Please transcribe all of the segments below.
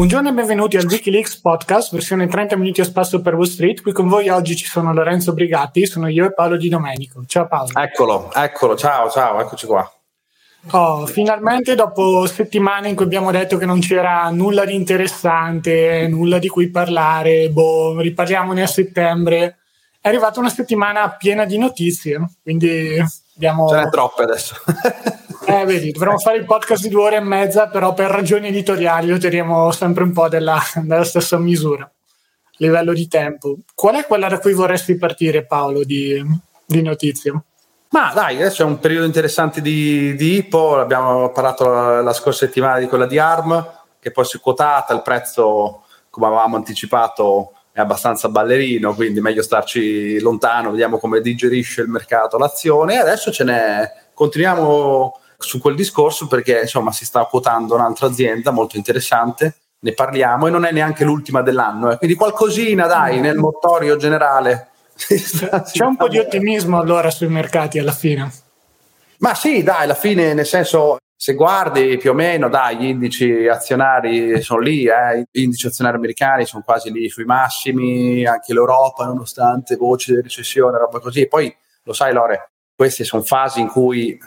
Buongiorno e benvenuti al Wikileaks podcast, versione 30 minuti a spasso per Wall Street. Qui con voi oggi ci sono Lorenzo Brigatti, sono io e Paolo Di Domenico. Ciao Paolo. Eccolo, eccolo, ciao, ciao, eccoci qua. Oh, finalmente dopo settimane in cui abbiamo detto che non c'era nulla di interessante, nulla di cui parlare, boh, riparliamone a settembre, è arrivata una settimana piena di notizie, quindi abbiamo... Ce n'è troppe adesso. eh, vedi, dovremmo fare il podcast di due ore e mezza, però per ragioni editoriali lo teniamo sempre un po' della, della stessa misura, a livello di tempo. Qual è quella da cui vorresti partire, Paolo, di, di notizie? Ma dai, adesso è un periodo interessante di, di IPO, abbiamo parlato la, la, scorsa settimana di quella di ARM, che poi si è quotata, il prezzo, come avevamo anticipato, è abbastanza ballerino, quindi meglio starci lontano, vediamo come digerisce il mercato l'azione. E adesso ce n'è, continuiamo su quel discorso perché insomma si sta quotando un'altra azienda molto interessante, ne parliamo e non è neanche l'ultima dell'anno, eh. quindi qualcosina dai nel motorio generale c'è un po' di ottimismo allora sui mercati alla fine. Ma sì, dai, alla fine, nel senso, se guardi più o meno, dai, gli indici azionari sono lì, eh, gli indici azionari americani sono quasi lì sui massimi, anche l'Europa, nonostante voci di recessione, roba così. Poi, lo sai, Lore, queste sono fasi in cui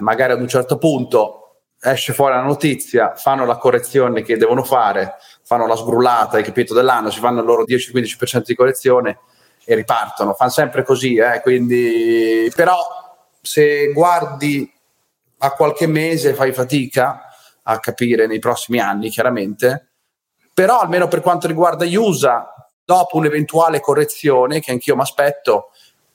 magari ad un certo punto esce fuori la notizia, fanno la correzione che devono fare, fanno la sgrullata, hai capito, dell'anno, si fanno il loro 10-15% di correzione e ripartono, fanno sempre così, eh, quindi però se guardi a qualche mese fai fatica a capire nei prossimi anni, chiaramente, però almeno per quanto riguarda USA, dopo un'eventuale correzione che anch'io mi aspetto,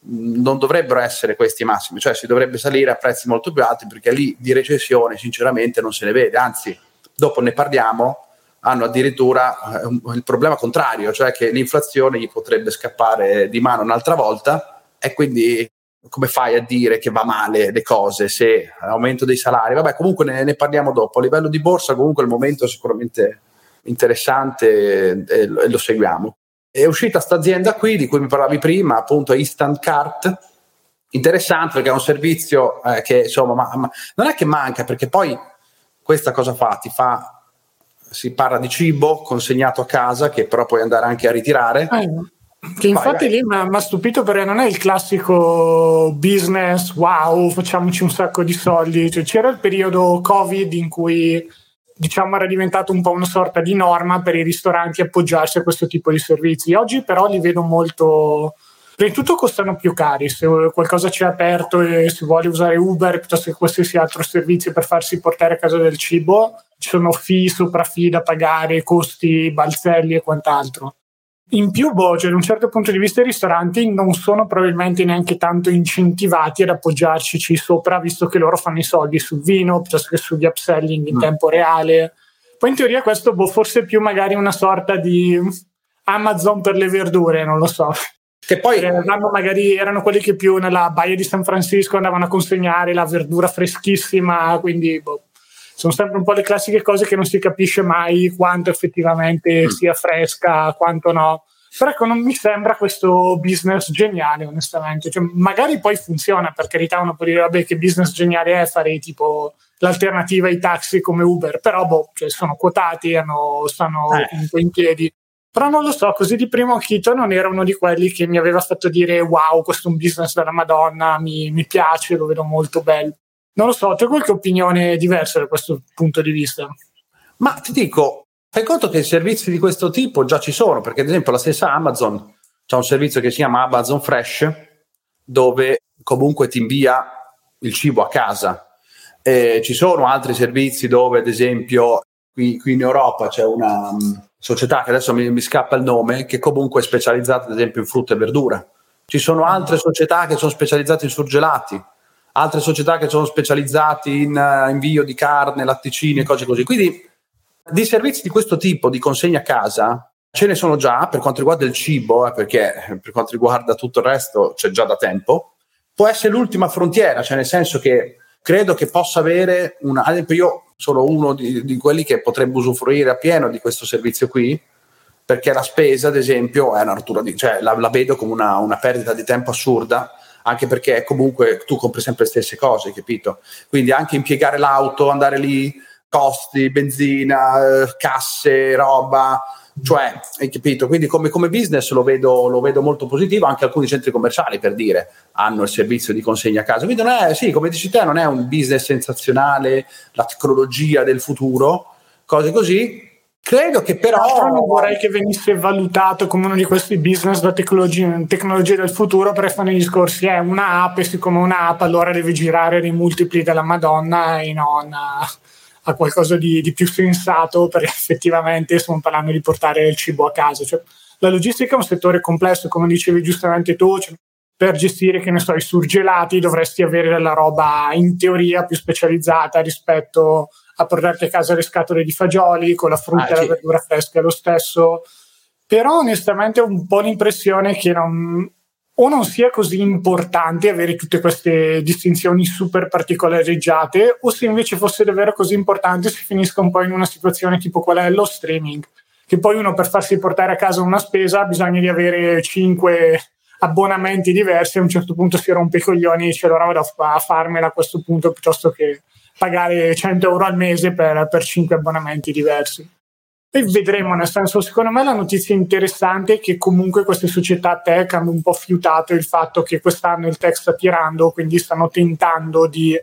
non dovrebbero essere questi i massimi, cioè si dovrebbe salire a prezzi molto più alti perché lì di recessione sinceramente non se ne vede, anzi dopo ne parliamo, hanno addirittura eh, il problema contrario, cioè che l'inflazione gli potrebbe scappare di mano un'altra volta e quindi come fai a dire che va male le cose se aumento dei salari? Vabbè, comunque ne, ne parliamo dopo. A livello di borsa comunque il momento è sicuramente interessante e, e lo seguiamo. È uscita questa azienda qui di cui mi parlavi prima, appunto Instant Cart, interessante perché è un servizio eh, che insomma ma, ma non è che manca perché poi questa cosa fa? Ti fa si parla di cibo consegnato a casa che però puoi andare anche a ritirare. Ah, che infatti vai, vai. lì mi ha stupito perché non è il classico business, wow, facciamoci un sacco di soldi. Cioè, c'era il periodo Covid in cui diciamo era diventato un po' una sorta di norma per i ristoranti appoggiarsi a questo tipo di servizi. Oggi però li vedo molto... Prima di tutto costano più cari, se qualcosa c'è aperto e si vuole usare Uber piuttosto che qualsiasi altro servizio per farsi portare a casa del cibo, ci sono fee sopra fee da pagare, costi, balzelli e quant'altro. In più, boh, cioè, da un certo punto di vista i ristoranti non sono probabilmente neanche tanto incentivati ad appoggiarci sopra, visto che loro fanno i soldi sul vino piuttosto che sugli upselling in mm. tempo reale. Poi in teoria questo boh, forse è più magari una sorta di Amazon per le verdure, non lo so. Che poi erano, magari, erano quelli che più nella baia di San Francisco andavano a consegnare la verdura freschissima, quindi boh, sono sempre un po' le classiche cose che non si capisce mai quanto effettivamente mm. sia fresca, quanto no. Però ecco, non mi sembra questo business geniale, onestamente. Cioè, magari poi funziona, per carità, uno può dire, vabbè, che business geniale è fare tipo l'alternativa ai taxi come Uber, però boh, cioè, sono quotati, hanno, stanno eh. comunque in piedi. Però non lo so, così di primo acchito non era uno di quelli che mi aveva fatto dire wow, questo è un business della Madonna, mi, mi piace, lo vedo molto bello. Non lo so, hai qualche opinione diversa da questo punto di vista? Ma ti dico, fai conto che servizi di questo tipo già ci sono, perché ad esempio la stessa Amazon ha un servizio che si chiama Amazon Fresh, dove comunque ti invia il cibo a casa. E ci sono altri servizi dove, ad esempio, qui, qui in Europa c'è una um, società che adesso mi, mi, scappa il nome, che comunque è specializzata, ad esempio, in frutta e verdura. Ci sono altre società che sono specializzate in surgelati altre società che sono specializzate in uh, invio di carne, latticini e cose così. Quindi di servizi di questo tipo, di consegna a casa, ce ne sono già per quanto riguarda il cibo, eh, perché per quanto riguarda tutto il resto c'è già da tempo. Può essere l'ultima frontiera, cioè nel senso che credo che possa avere una. Ad esempio, io sono uno di, di quelli che potrebbe usufruire appieno di questo servizio qui, perché la spesa, ad esempio, è una rottura di. cioè la, la vedo come una, una perdita di tempo assurda anche perché comunque tu compri sempre le stesse cose, capito? Quindi anche impiegare l'auto, andare lì, costi, benzina, eh, casse, roba. Cioè, hai capito? Quindi come, come business lo vedo, lo vedo, molto positivo, anche alcuni centri commerciali, per dire, hanno il servizio di consegna a casa. Quindi non è, sì, come dici te, non è un business sensazionale, la tecnologia del futuro, cose così, Credo che però. Non vorrei che venisse valutato come uno di questi business da tecnologia, tecnologia del futuro per fare gli discorsi. È un'app e siccome un'app allora deve girare dei multipli della Madonna e non a, a qualcosa di, di, più sensato perché effettivamente stiamo parlando di portare il cibo a casa. Cioè, la logistica è un settore complesso, come dicevi giustamente tu. Cioè, per gestire, che ne so, i surgelati dovresti avere della roba in teoria più specializzata rispetto a a portarti a casa le scatole di fagioli con la frutta ah, e la verdura fresca lo stesso. Però onestamente ho un po' l'impressione che non, o non sia così importante avere tutte queste distinzioni super particolareggiate, o se invece fosse davvero così importante si finisca un po' in una situazione tipo quella dello streaming, che poi uno per farsi portare a casa una spesa ha bisogno di avere 5 abbonamenti diversi, a un certo punto si rompe i coglioni e dice allora vado a farmela a questo punto piuttosto che pagare 100 euro al mese per, per 5 abbonamenti diversi. E vedremo, nel senso, secondo me la notizia interessante è che comunque queste società tech hanno un po' fiutato il fatto che quest'anno il tech sta tirando, quindi stanno tentando di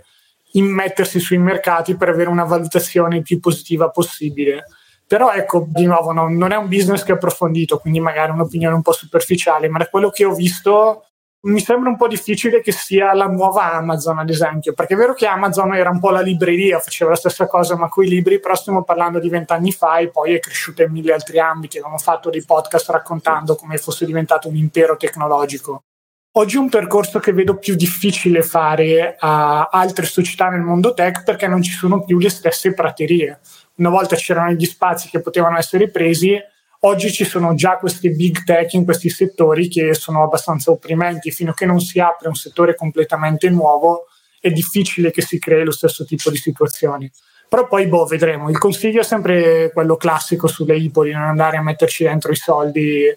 immettersi sui mercati per avere una valutazione più positiva possibile. Però ecco, di nuovo, no, non è un business che è approfondito, quindi magari un'opinione un po' superficiale, ma da quello che ho visto mi sembra un po' difficile che sia la nuova Amazon, ad esempio, perché è vero che Amazon era un po' la libreria, faceva la stessa cosa, ma con i libri, però stiamo parlando di vent'anni fa e poi è cresciuta in mille altri ambiti. Abbiamo fatto dei podcast raccontando come fosse diventato un impero tecnologico. Oggi è un percorso che vedo più difficile fare a altre società nel mondo tech perché non ci sono più le stesse praterie. Una volta c'erano gli spazi che potevano essere presi, Oggi ci sono già questi big tech in questi settori che sono abbastanza opprimenti, fino a che non si apre un settore completamente nuovo è difficile che si crei lo stesso tipo di situazioni. Però poi boh, vedremo. Il consiglio è sempre quello classico sulle IPO di non andare a metterci dentro i soldi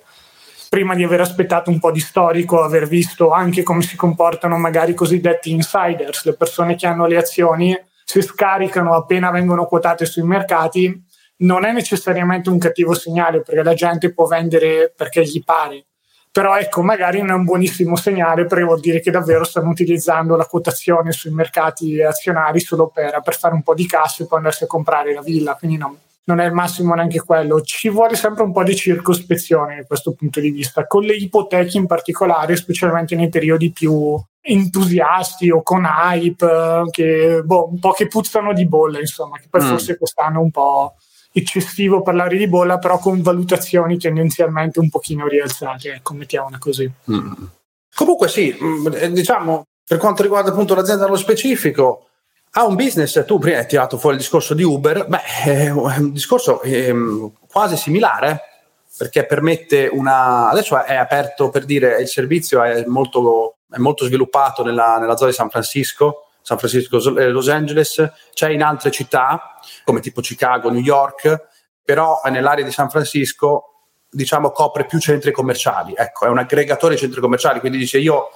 prima di aver aspettato un po' di storico, aver visto anche come si comportano magari i cosiddetti insiders, le persone che hanno le azioni, si scaricano appena vengono quotate sui mercati non è necessariamente un cattivo segnale perché la gente può vendere perché gli pare. Però ecco, magari non è un buonissimo segnale perché vuol dire che davvero stanno utilizzando la quotazione sui mercati azionari solo per, per fare un po' di cassa e poi andarsi a comprare la villa. Quindi no, non è il massimo neanche quello. Ci vuole sempre un po' di circospezione da questo punto di vista, con le ipoteche in particolare, specialmente nei periodi più entusiasti o con hype, che boh, un po' che puzzano di bolle, insomma, che poi mm. forse quest'anno un po' eccessivo parlare di bolla, però con valutazioni tendenzialmente un pochino rialzate, ecco, mettiamola così. Mm. Comunque sì, mm, eh, diciamo, per quanto riguarda appunto l'azienda nello specifico, ha un business, tu prima hai tirato fuori il discorso di Uber, beh, è un discorso ehm, quasi similare, perché permette una... adesso è aperto per dire, il servizio è molto, è molto sviluppato nella, nella zona di San Francisco, San Francisco, eh, Los Angeles, c'è in altre città come tipo Chicago, New York, però nell'area di San Francisco diciamo copre più centri commerciali, ecco, è un aggregatore di centri commerciali, quindi dice io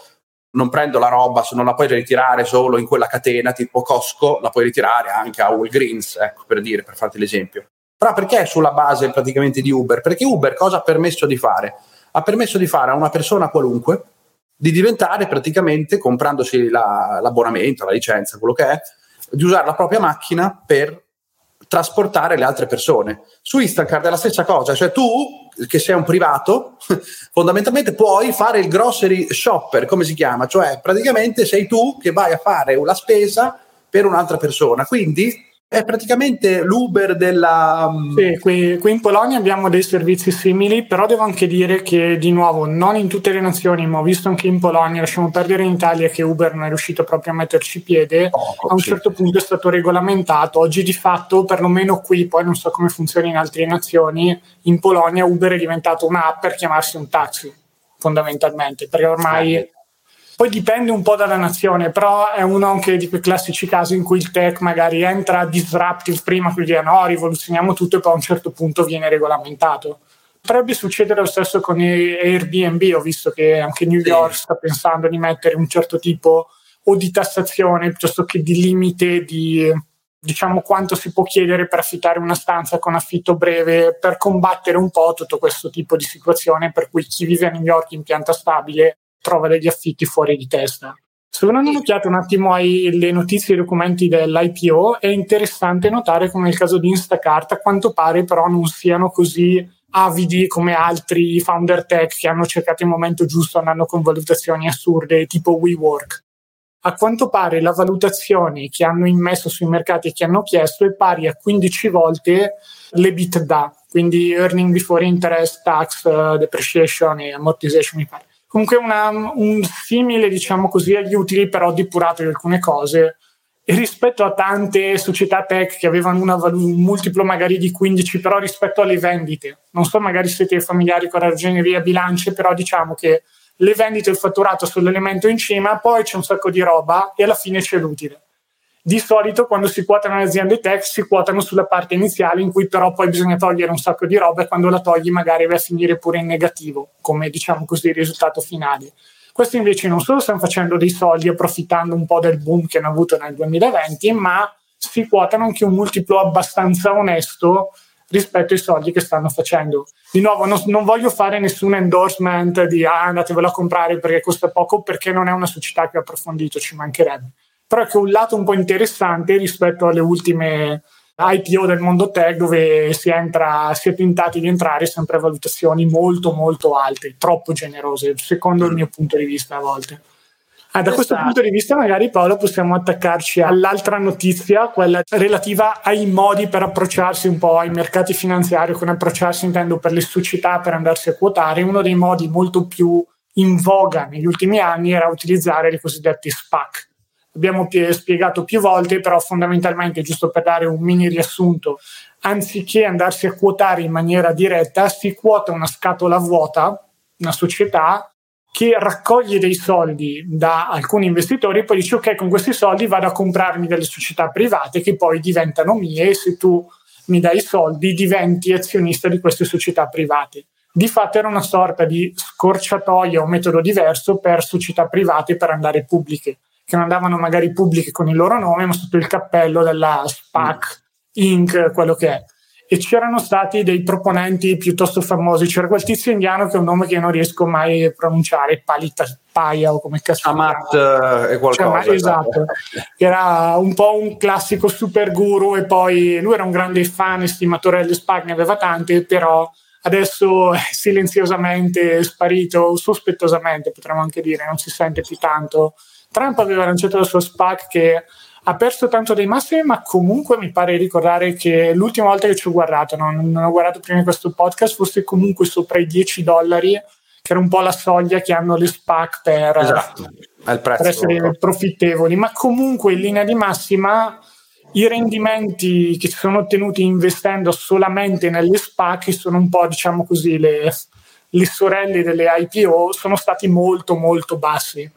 non prendo la roba, se non la puoi ritirare solo in quella catena tipo Costco, la puoi ritirare anche a Walgreens, ecco, per dire, per farti l'esempio. Però perché sulla base praticamente di Uber? Perché Uber cosa ha permesso di fare? Ha permesso di fare a una persona qualunque di diventare praticamente, comprandosi la, l'abbonamento, la licenza, quello che è, di usare la propria macchina per trasportare le altre persone. Su Instacart è la stessa cosa, cioè tu che sei un privato, fondamentalmente puoi fare il grocery shopper, come si chiama, cioè praticamente sei tu che vai a fare la spesa per un'altra persona. Quindi è praticamente l'Uber della... Mm, sì, qui, qui, in Polonia abbiamo dei servizi simili, però devo anche dire che di nuovo non in tutte le nazioni, ma ho visto anche in Polonia, lasciamo perdere in Italia che Uber non è riuscito proprio a metterci piede, oh, a un sì. certo punto è stato regolamentato, oggi di fatto perlomeno qui, poi non so come funziona in altre nazioni, in Polonia Uber è diventato un'app per chiamarsi un taxi fondamentalmente, perché ormai... Ah, poi dipende un po' dalla nazione, però è uno anche di quei classici casi in cui il tech magari entra disruptive prima, quindi no, rivoluzioniamo tutto e poi a un certo punto viene regolamentato. Potrebbe succedere lo stesso con Airbnb, ho visto che anche New York sta pensando di mettere un certo tipo o di tassazione piuttosto che di limite di diciamo quanto si può chiedere per affittare una stanza con affitto breve per combattere un po' tutto questo tipo di situazione per cui chi vive a New York in pianta stabile trova degli affitti fuori di testa. Se uno non un'occhiata un attimo alle notizie e ai documenti dell'IPO, è interessante notare come nel caso di Instacart a quanto pare però non siano così avidi come altri founder tech che hanno cercato il momento giusto andando con valutazioni assurde tipo WeWork a quanto pare la valutazione che hanno immesso sui mercati e che hanno chiesto è pari a 15 volte l'EBITDA, quindi earning before interest, tax, uh, depreciation e amortization mi pare. Comunque una, un simile, diciamo così, agli utili però depurato di alcune cose e rispetto a tante società tech che avevano valu- un multiplo magari di 15, però rispetto alle vendite, non so magari siete familiari con la ragioneria bilance, però diciamo che le vendite e il fatturato sull'elemento in cima, poi c'è un sacco di roba e alla fine c'è l'utile. Di solito quando si quotano le aziende tech si quotano sulla parte iniziale in cui però poi bisogna togliere un sacco di roba e quando la togli magari vai a finire pure in negativo, come diciamo così il risultato finale. Questi invece non solo stanno facendo dei soldi approfittando un po' del boom che hanno avuto nel 2020, ma si quotano anche un multiplo abbastanza onesto rispetto ai soldi che stanno facendo. Di nuovo, non, non voglio fare nessun endorsement di ah, andatevelo a comprare perché costa poco, perché non è una società che ho approfondito, ci mancherebbe. Però è che un lato un po' interessante rispetto alle ultime IPO del mondo tech dove si, entra, si è tentati di entrare sempre a valutazioni molto molto alte, troppo generose, secondo il mio punto di vista a volte. Ah, da questo punto di vista, magari Paolo, possiamo attaccarci all'altra notizia, quella relativa ai modi per approcciarsi un po' ai mercati finanziari, con approcciarsi intendo per le società per andarsi a quotare. Uno dei modi molto più in voga negli ultimi anni era utilizzare le cosiddette SPAC. Abbiamo spiegato più volte, però fondamentalmente, giusto per dare un mini riassunto, anziché andarsi a quotare in maniera diretta, si quota una scatola vuota, una società che raccoglie dei soldi da alcuni investitori e poi dice ok con questi soldi vado a comprarmi delle società private che poi diventano mie e se tu mi dai i soldi diventi azionista di queste società private. Di fatto era una sorta di scorciatoia o metodo diverso per società private per andare pubbliche, che non andavano magari pubbliche con il loro nome ma sotto il cappello della SPAC, Inc., quello che è e c'erano stati dei proponenti piuttosto famosi. C'era quel tizio indiano che è un nome che non riesco mai a pronunciare, Palita Paia o come cazzo. Amat uh, è qualcosa. Cioè, esatto, era un po' un classico super guru e poi lui era un grande fan, estimatore delle SPAC, ne aveva tante, però adesso è silenziosamente sparito, sospettosamente potremmo anche dire, non si sente più tanto. Trump aveva lanciato la sua SPAC che ha perso tanto dei massimi, ma comunque mi pare ricordare che l'ultima volta che ci ho guardato, no? non ho guardato prima di questo podcast, fosse comunque sopra i 10 dollari, che era un po' la soglia che hanno le SPAC per, esatto. per essere profittevoli, ma comunque in linea di massima i rendimenti che si sono ottenuti investendo solamente nelle SPAC sono un po', diciamo così, le, le sorelle delle IPO, sono stati molto molto bassi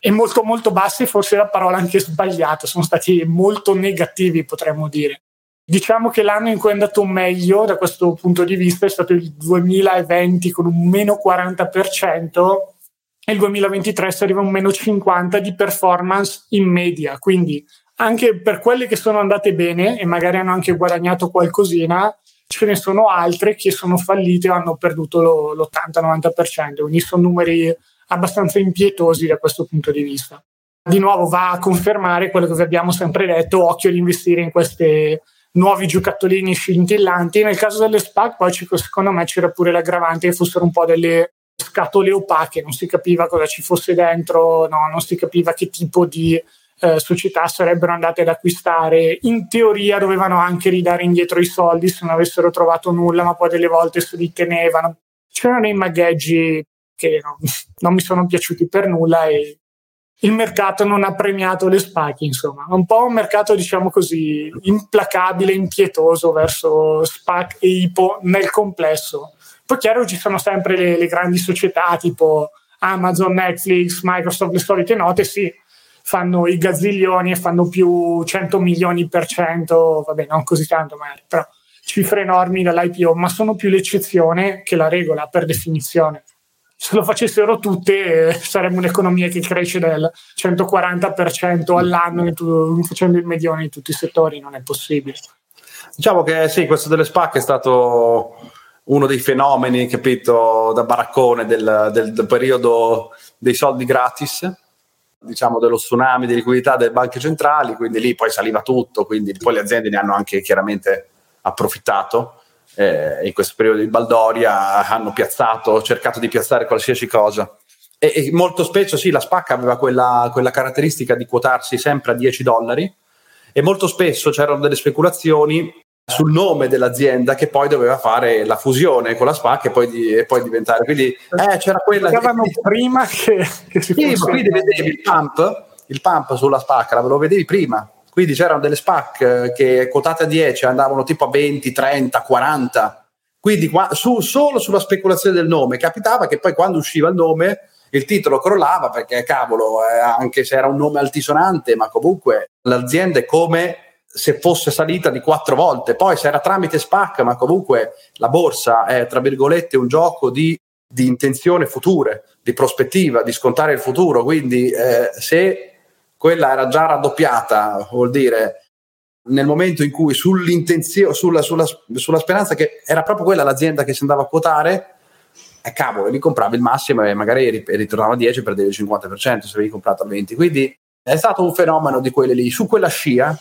e molto molto bassi, forse la parola anche sbagliata, sono stati molto negativi potremmo dire. Diciamo che l'anno in cui è andato meglio da questo punto di vista è stato il 2020 con un meno 40% e il 2023 si arriva a un meno 50% di performance in media, quindi anche per quelle che sono andate bene e magari hanno anche guadagnato qualcosina, ce ne sono altre che sono fallite o hanno perduto lo, l'80-90%, quindi sono numeri abbastanza impietosi da questo punto di vista. Di nuovo va a confermare quello che vi abbiamo sempre detto, occhio ad investire in questi nuovi giocattolini scintillanti. Nel caso delle SPAC poi secondo me c'era pure l'aggravante che fossero un po' delle scatole opache, non si capiva cosa ci fosse dentro, no, non si capiva che tipo di eh, società sarebbero andate ad acquistare. In teoria dovevano anche ridare indietro i soldi se non avessero trovato nulla, ma poi delle volte se li tenevano. C'erano dei magheggi che non, non mi sono piaciuti per nulla e il mercato non ha premiato le SPAC, insomma. Un po' un mercato, diciamo così, implacabile, impietoso verso SPAC e IPO nel complesso. Poi chiaro ci sono sempre le, le grandi società tipo Amazon, Netflix, Microsoft, le solite note, sì, fanno i gazziglioni e fanno più 100 milioni per cento, vabbè, non così tanto magari, però cifre enormi dall'IPO, ma sono più l'eccezione che la regola per definizione se lo facessero tutte eh, sarebbe un'economia che cresce del 140% all'anno facendo il medione in tutti i settori, non è possibile. Diciamo che sì, questo delle SPAC è stato uno dei fenomeni, capito, da baraccone del, del, del periodo dei soldi gratis, diciamo dello tsunami di liquidità delle banche centrali, quindi lì poi saliva tutto, quindi poi le aziende ne hanno anche chiaramente approfittato. Eh, in questo periodo di Baldoria hanno piazzato, cercato di piazzare qualsiasi cosa. E, e molto spesso sì, la SPAC aveva quella, quella caratteristica di quotarsi sempre a 10 dollari e molto spesso c'erano delle speculazioni sul nome dell'azienda che poi doveva fare la fusione con la SPAC e poi, di, e poi diventare. Quindi eh, c'era quella. Che prima che, che si sì, fosse. Quindi vedevi il pump, il pump sulla SPAC, lo vedevi prima. Quindi c'erano delle SPAC eh, che quotate a 10 andavano tipo a 20, 30, 40. Quindi qua, su, solo sulla speculazione del nome capitava che poi quando usciva il nome il titolo crollava perché cavolo, eh, anche se era un nome altisonante, ma comunque l'azienda è come se fosse salita di quattro volte. Poi se era tramite SPAC, ma comunque la borsa è tra virgolette un gioco di, di intenzione future, di prospettiva, di scontare il futuro. Quindi eh, se quella era già raddoppiata, vuol dire nel momento in cui sull'intenzione, sulla, sulla, sulla speranza che era proprio quella l'azienda che si andava a quotare, eh, cavolo, lì compravi il massimo e magari ritornava a 10 e perdevi il 50% se avevi comprato a 20. Quindi è stato un fenomeno di quelle lì. Su quella scia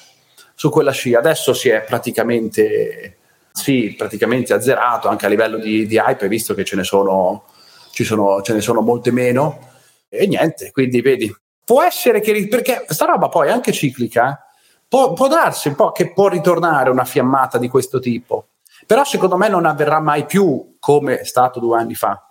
su quella scia. Adesso si è praticamente, sì, praticamente azzerato anche a livello di, di hype, visto che ce ne sono, sono, ce ne sono molte meno. E niente, quindi vedi, può essere che, perché sta roba poi è anche ciclica, può, può darsi po' che può ritornare una fiammata di questo tipo, però secondo me non avverrà mai più come è stato due anni fa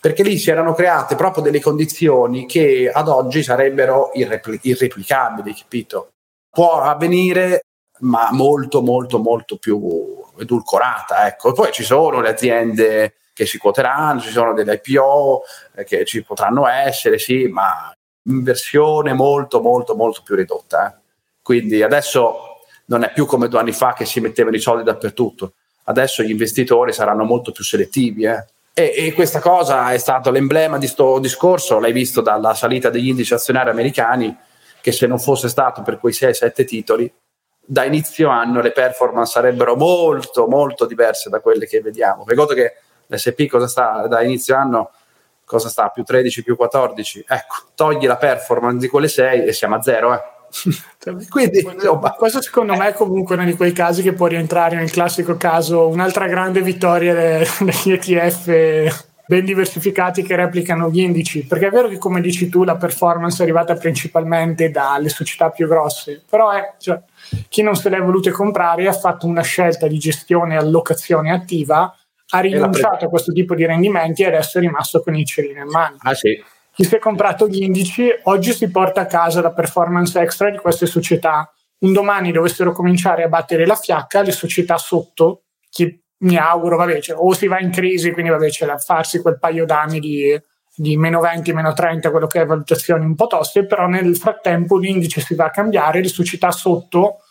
perché lì si erano create proprio delle condizioni che ad oggi sarebbero irrepli- irreplicabili, capito? Può avvenire ma molto molto molto più edulcorata. Ecco. Poi ci sono le aziende che si quoteranno, ci sono delle IPO eh, che ci potranno essere, sì, ma versione molto molto molto più ridotta. Eh. Quindi adesso non è più come due anni fa che si mettevano i soldi dappertutto, adesso gli investitori saranno molto più selettivi. Eh. E, e, questa cosa è stato l'emblema di questo discorso, l'hai visto dalla salita degli indici azionari americani, che se non fosse stato per quei 6-7 titoli, da inizio anno le performance sarebbero molto molto diverse da quelle che vediamo. Ricordo che l'SP cosa sta da inizio anno? Cosa sta? Più 13, più 14? Ecco, togli la performance di quelle 6 e siamo a zero, eh. Quindi, insomma. questo secondo me è comunque uno di quei casi che può rientrare nel classico caso un'altra grande vittoria degli ETF ben diversificati che replicano gli indici perché è vero che come dici tu la performance è arrivata principalmente dalle società più grosse però è, cioè, chi non se le è volute comprare ha fatto una scelta di gestione e allocazione attiva, ha rinunciato a questo tipo di rendimenti e adesso è rimasto con il cerino in mano. Ah, sì. Chi si è comprato gli indici oggi si porta a casa la performance extra di queste società. Un domani dovessero cominciare a battere la fiacca, le società sotto, che mi auguro, vabbè, cioè, o si va in crisi, quindi vabbè, c'è da farsi quel paio d'anni di, di meno 20, meno 30, quello che è valutazioni un po' toste, però nel frattempo l'indice si va a cambiare, le società sotto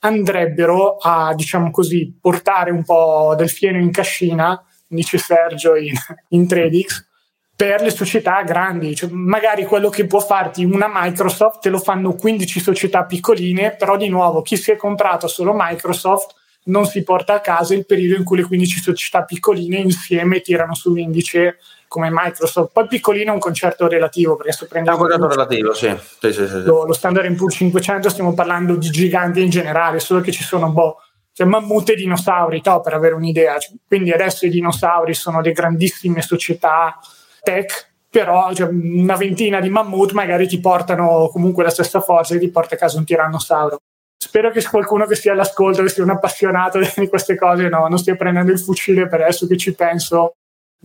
andrebbero a, diciamo così, portare un po' del fieno in cascina, dice Sergio in, in Tradix, per le società grandi. Cioè, magari quello che può farti una Microsoft te lo fanno 15 società piccoline, però di nuovo chi si è comprato solo Microsoft non si porta a casa il periodo in cui le 15 società piccoline insieme tirano sull'indice come Microsoft. Poi piccolino è un concerto relativo, perché sto prendendo... È un concerto relativo, sì. Sì, sì, sì. Lo, lo Standard Poor's 500 stiamo parlando di giganti in generale, solo che ci sono boh, cioè mammut e dinosauri, to, per avere un'idea. Cioè, quindi adesso i dinosauri sono le grandissime società tech, però cioè, una ventina di mammut magari ti portano comunque la stessa forza e ti porta a casa un tirannosauro. Spero che qualcuno che sia all'ascolto, che sia un appassionato di queste cose, no, non stia prendendo il fucile per adesso che ci penso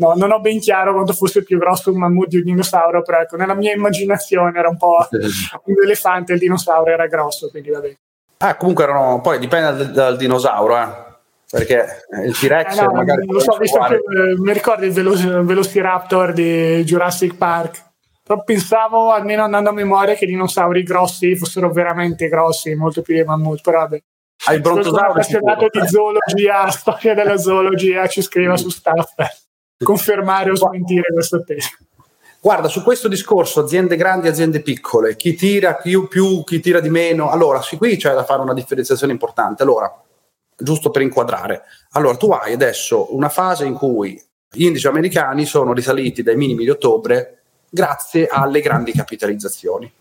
No, non ho ben chiaro quanto fosse più grosso un mammut di un dinosauro, però ecco, nella mia immaginazione era un po' un elefante, il dinosauro era grosso, quindi va bene. Ah, comunque erano, poi dipende dal, dal dinosauro, eh. Perché il T-Rex eh no, magari lo so, visto che, eh, mi ricordo il Veloc- Velociraptor di Jurassic Park. Però pensavo, almeno andando a memoria, che i dinosauri grossi fossero veramente grossi, molto più dei mammut, però vabbè. Hai il brontosauro appassionato di zoologia, storia della zoologia, ci scriva su Staff. Confermare o smentire questa tesi. Guarda, su questo discorso, aziende grandi, aziende piccole, chi tira più, più chi tira di meno, allora, sì, qui c'è da fare una differenziazione importante. Allora, giusto per inquadrare, allora tu hai adesso una fase in cui gli indici americani sono risaliti dai minimi di ottobre grazie alle grandi capitalizzazioni.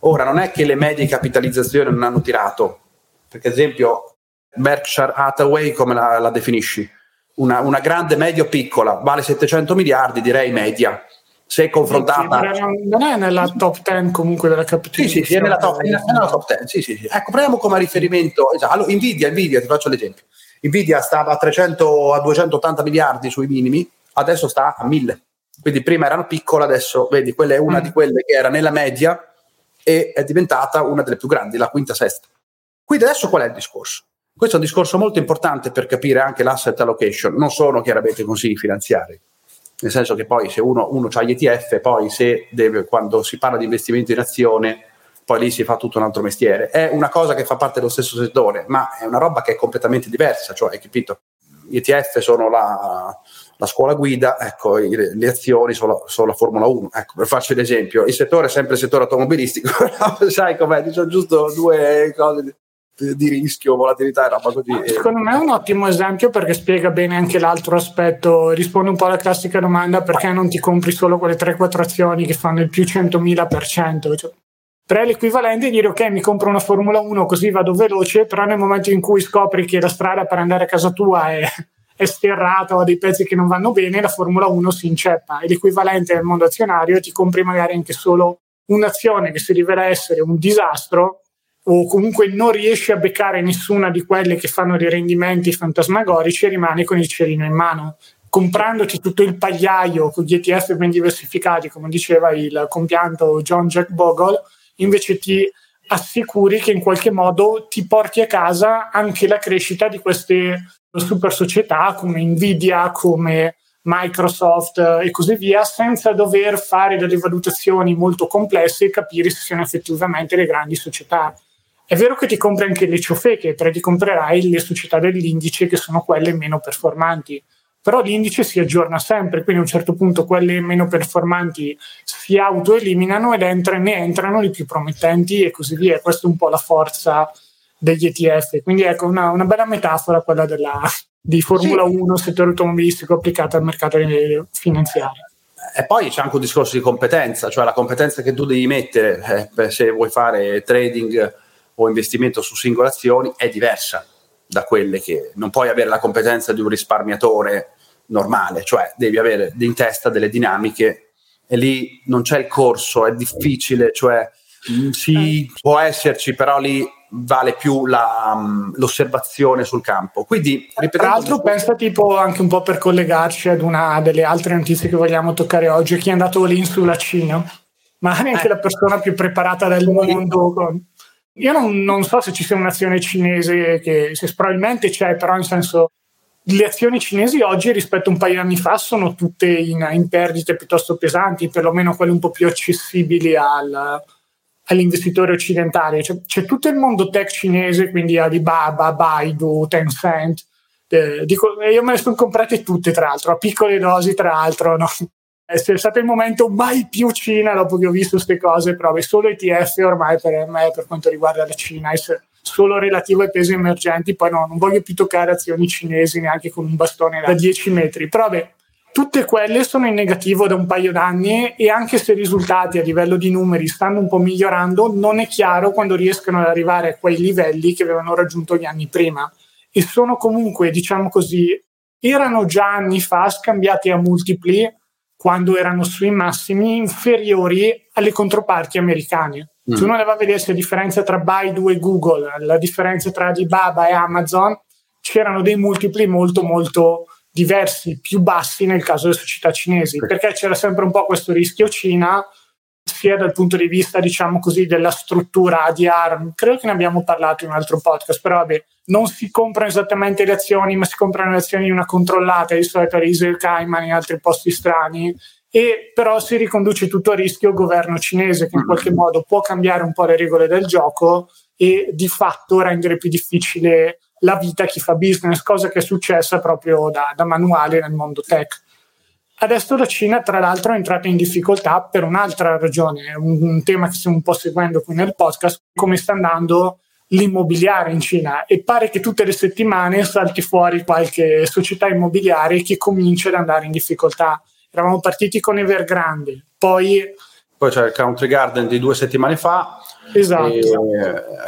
Ora, non è che le medie capitalizzazioni non hanno tirato, perché ad esempio Berkshire Hathaway, come la, la definisci? Una, una grande media o piccola, vale 700 miliardi, direi media se confrontata. Non è nella top 10 comunque della capitalizzazione. Sì, sì, sì, è nella top, è nella top 10. Sì, sì, sì. Ecco, prendiamo come riferimento. Esatto. Allora, Nvidia, Nvidia, ti faccio l'esempio. Nvidia stava a 300 a 280 miliardi sui minimi, adesso sta a 1000. Quindi prima erano piccole, adesso vedi, quella è una mm. di quelle che era nella media e è diventata una delle più grandi, la quinta sesta. Quindi adesso qual è il discorso? Questo è un discorso molto importante per capire anche l'asset allocation, non sono chiaramente consigli finanziari nel senso che poi se uno, uno ha gli ETF, poi se deve, quando si parla di investimento in azione, poi lì si fa tutto un altro mestiere. È una cosa che fa parte dello stesso settore, ma è una roba che è completamente diversa, cioè, hai capito? Gli ETF sono la, la scuola guida, ecco, le, azioni sono la, Formula 1. Ecco, per farci l'esempio, il settore è sempre il settore automobilistico, sai com'è? Sono giusto due cose di rischio, volatilità e roba così. Secondo me è un ottimo esempio perché spiega bene anche l'altro aspetto, risponde un po' alla classica domanda perché non ti compri solo quelle 3-4 azioni che fanno il più 100.000%. Cioè, però è l'equivalente di dire ok mi compro una Formula 1 così vado veloce, però nel momento in cui scopri che la strada per andare a casa tua è, è sterrata o ha dei pezzi che non vanno bene, la Formula 1 si inceppa. È l'equivalente nel mondo azionario ti compri magari anche solo un'azione che si rivela essere un disastro o comunque non riesci a beccare nessuna di quelle che fanno dei rendimenti fantasmagorici e rimani con il cerino in mano. Comprandoti tutto il pagliaio con gli ETF ben diversificati, come diceva il compianto John Jack Bogle, invece ti assicuri che in qualche modo ti porti a casa anche la crescita di queste super società come Nvidia, come Microsoft e così via, senza dover fare delle valutazioni molto complesse e capire se siano effettivamente le grandi società. È vero che ti compri anche le ciofeche, però ti comprerai le società dell'indice che sono quelle meno performanti. Però l'indice si aggiorna sempre, quindi a un certo punto quelle meno performanti si autoeliminano ed entrano, ne entrano le più promettenti e così via. Questa è un po' la forza degli ETF. Quindi ecco una, una bella metafora quella della, di Formula sì. 1, settore automobilistico applicata al mercato finanziario. E poi c'è anche un discorso di competenza, cioè la competenza che tu devi mettere eh, se vuoi fare trading o investimento su singole azioni è diversa da quelle che non puoi avere la competenza di un risparmiatore normale, cioè devi avere in testa delle dinamiche e lì non c'è il corso, è difficile, cioè mm, sì, può esserci, però lì vale più la, um, l'osservazione sul campo. Quindi, tra l'altro, pensa tipo anche un po' per collegarci ad una delle altre notizie che vogliamo toccare oggi, chi è andato lì sulla Cina, ma neanche eh. la persona più preparata del mondo. Con io non, non, so se ci sia un'azione cinese che se probabilmente c'è, però nel senso le azioni cinesi oggi rispetto a un paio di anni fa sono tutte in, in perdite piuttosto pesanti, perlomeno quelle un po' più accessibili al, all'investitore occidentale. C'è, c'è, tutto il mondo tech cinese, quindi Alibaba, Baidu, Tencent. Eh, dico, io me le sono comprate tutte, tra l'altro, a piccole dosi, tra l'altro. No? È stato il momento mai più Cina dopo che ho visto queste cose, però è solo ETF ormai per me per quanto riguarda la Cina, è solo relativo ai pesi emergenti, poi no, non voglio più toccare azioni cinesi neanche con un bastone da 10 metri, però beh, tutte quelle sono in negativo da un paio d'anni e anche se i risultati a livello di numeri stanno un po' migliorando, non è chiaro quando riescono ad arrivare a quei livelli che avevano raggiunto gli anni prima. E sono comunque, diciamo così, erano già anni fa scambiati a multipli quando erano sui massimi inferiori alle controparti americane. Mm. Se uno ne va a vedere la differenza tra Baidu e Google, la differenza tra Alibaba e Amazon, c'erano dei multipli molto molto diversi, più bassi nel caso delle società cinesi, perché c'era sempre un po' questo rischio Cina sia dal punto di vista, diciamo così, della struttura di ARM. Credo che ne abbiamo parlato in un altro podcast, però vabbè, non si comprano esattamente le azioni, ma si comprano le azioni di una controllata, di solito a Israel Cayman in altri posti strani, e però si riconduce tutto a rischio governo cinese che in qualche modo può cambiare un po' le regole del gioco e di fatto rendere più difficile la vita a chi fa business, cosa che è successa proprio da, da manuale nel mondo tech. Adesso la Cina, tra l'altro, è entrata in difficoltà per un'altra ragione, un, un tema che stiamo un po' seguendo qui nel podcast, come sta andando l'immobiliare in Cina e pare che tutte le settimane salti fuori qualche società immobiliare che comincia ad andare in difficoltà. Eravamo partiti con Evergrande, poi... Poi c'è il Country Garden di due settimane fa. Esatto. E,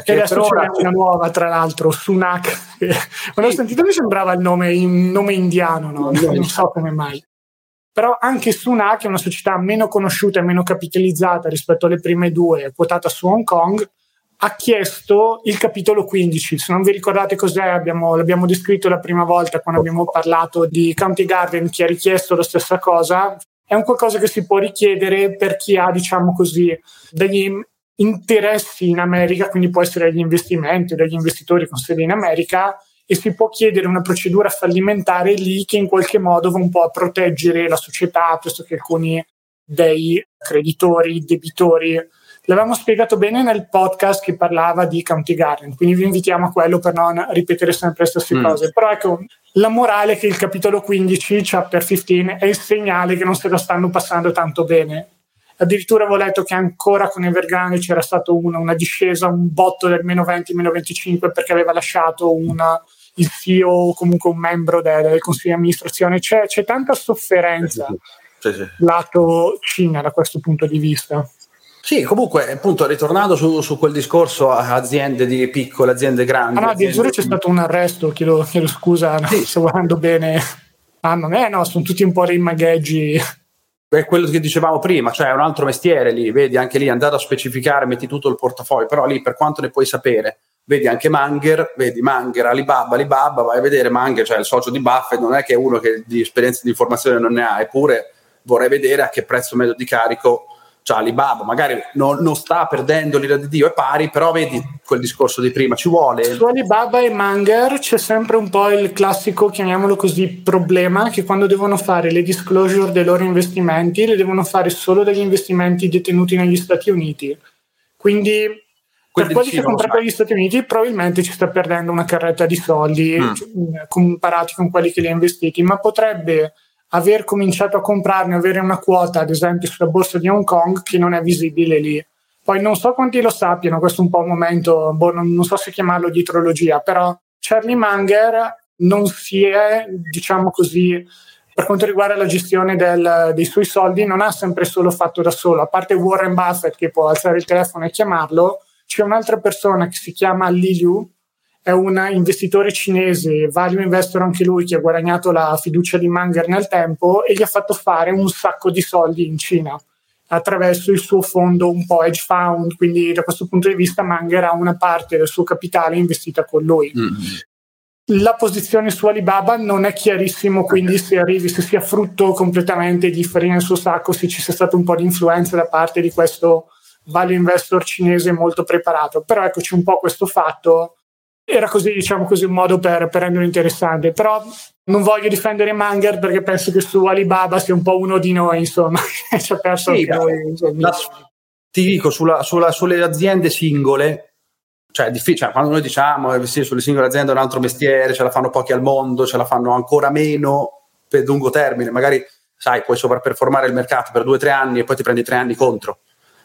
e adesso c'è una nuova, tra l'altro, Sunak. Quando ho sentito mi sembrava il nome, il nome indiano, no? non so come mai. Però anche Sunak è una società meno conosciuta e meno capitalizzata rispetto alle prime due, quotata su Hong Kong, ha chiesto il capitolo 15. Se non vi ricordate cos'è, abbiamo, l'abbiamo descritto la prima volta quando abbiamo parlato di County Garden, chi ha richiesto la stessa cosa. È un qualcosa che si può richiedere per chi ha, diciamo così, degli interessi in America, quindi può essere degli investimenti, degli investitori con sede in America, e si può chiedere una procedura fallimentare lì che in qualche modo va un po' a proteggere la società piuttosto che alcuni dei creditori, debitori L'avevamo spiegato bene nel podcast che parlava di County Garden, quindi vi invitiamo a quello per non ripetere sempre le stesse mm. cose. Però ecco, la morale che il capitolo 15, chapter 15, è il segnale che non se la stanno passando tanto bene. Addirittura avevo letto che ancora con Evergrande c'era stata una, una discesa, un botto del meno 20, meno 25 perché aveva lasciato una, il CEO o comunque un membro del, del consiglio di amministrazione. C'è, c'è tanta sofferenza sì, sì. lato Cina da questo punto di vista. Sì, comunque, appunto, ritornando su, su, quel discorso aziende di piccole, aziende grandi. Ah, no, addirittura c'è stato un arresto, chiedo, chiedo scusa, no, sì. sto guardando bene. Ah, non è, no, sono tutti un po' dei magheggi. È quello che dicevamo prima, cioè è un altro mestiere lì, vedi, anche lì andare a specificare, metti tutto il portafoglio, però lì per quanto ne puoi sapere, vedi anche Manger, vedi Manger, Alibaba, Alibaba, vai a vedere Manger, cioè il socio di Buffett, non è che è uno che di esperienza di informazione non ne ha, eppure vorrei vedere a che prezzo medio di carico cioè Alibaba magari non, non, sta perdendo l'ira di Dio, è pari, però vedi quel discorso di prima, ci vuole. Su Alibaba e Manger c'è sempre un po' il classico, chiamiamolo così, problema che quando devono fare le disclosure dei loro investimenti, le devono fare solo degli investimenti detenuti negli Stati Uniti. Quindi per quelli che comprano negli Stati Uniti probabilmente ci sta perdendo una carretta di soldi mm. comparati con quelli che li ha investiti, ma potrebbe aver cominciato a comprarne, avere una quota, ad esempio, sulla borsa di Hong Kong che non è visibile lì. Poi non so quanti lo sappiano, questo è un po' un momento, boh, non, non so se chiamarlo dietrologia, però Charlie Munger non si è, diciamo così, per quanto riguarda la gestione del, dei suoi soldi, non ha sempre solo fatto da solo. A parte Warren Buffett che può alzare il telefono e chiamarlo, c'è un'altra persona che si chiama Li Liu, è un investitore cinese, value investor anche lui, che ha guadagnato la fiducia di Manger nel tempo e gli ha fatto fare un sacco di soldi in Cina attraverso il suo fondo un po' hedge fund, quindi da questo punto di vista Manger ha una parte del suo capitale investita con lui. Mm. La posizione su Alibaba non è chiarissimo, quindi se arrivi, se sia frutto completamente di farina nel suo sacco, se ci sia stato un po' di influenza da parte di questo value investor cinese molto preparato. Però eccoci un po' questo fatto era così, diciamo così, un modo per, per renderlo interessante. Però non voglio difendere Manger perché penso che su Alibaba sia un po' uno di noi, insomma, ci ha perso sì, noi. La, ti dico, sulla, sulla, sulle aziende singole, cioè difficile, cioè, quando noi diciamo che sì, sulle singole aziende è un altro mestiere, ce la fanno pochi al mondo, ce la fanno ancora meno per lungo termine, magari sai, puoi sovrapperformare il mercato per due o tre anni e poi ti prendi tre anni contro.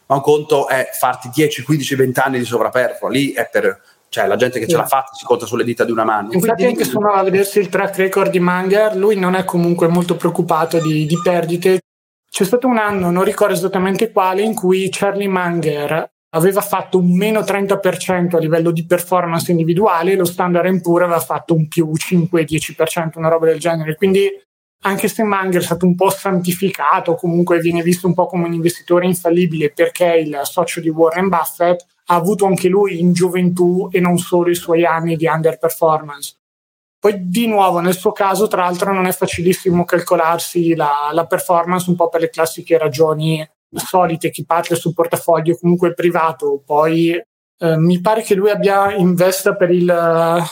Ma un conto è farti 10, 15, 20 anni di sovrapperformance, lì è per cioè la gente che sì. ce l'ha fatta si conta sulle dita di una mano. Infatti Quindi, anche se uno va a vedersi il track record di Manger, lui non è comunque molto preoccupato di, di perdite. C'è stato un anno, non ricordo esattamente quale, in cui Charlie Manger aveva fatto un meno 30% a livello di performance individuale e lo Standard Poor's aveva fatto un più 5-10%, una roba del genere. Quindi anche se Manger è stato un po' santificato, comunque viene visto un po' come un investitore infallibile perché è il socio di Warren Buffett, ha avuto anche lui in gioventù e non solo i suoi anni di underperformance. Poi di nuovo nel suo caso tra l'altro non è facilissimo calcolarsi la, la performance un po' per le classiche ragioni solite, chi parte sul portafoglio comunque privato, poi eh, mi pare che lui abbia investa per il,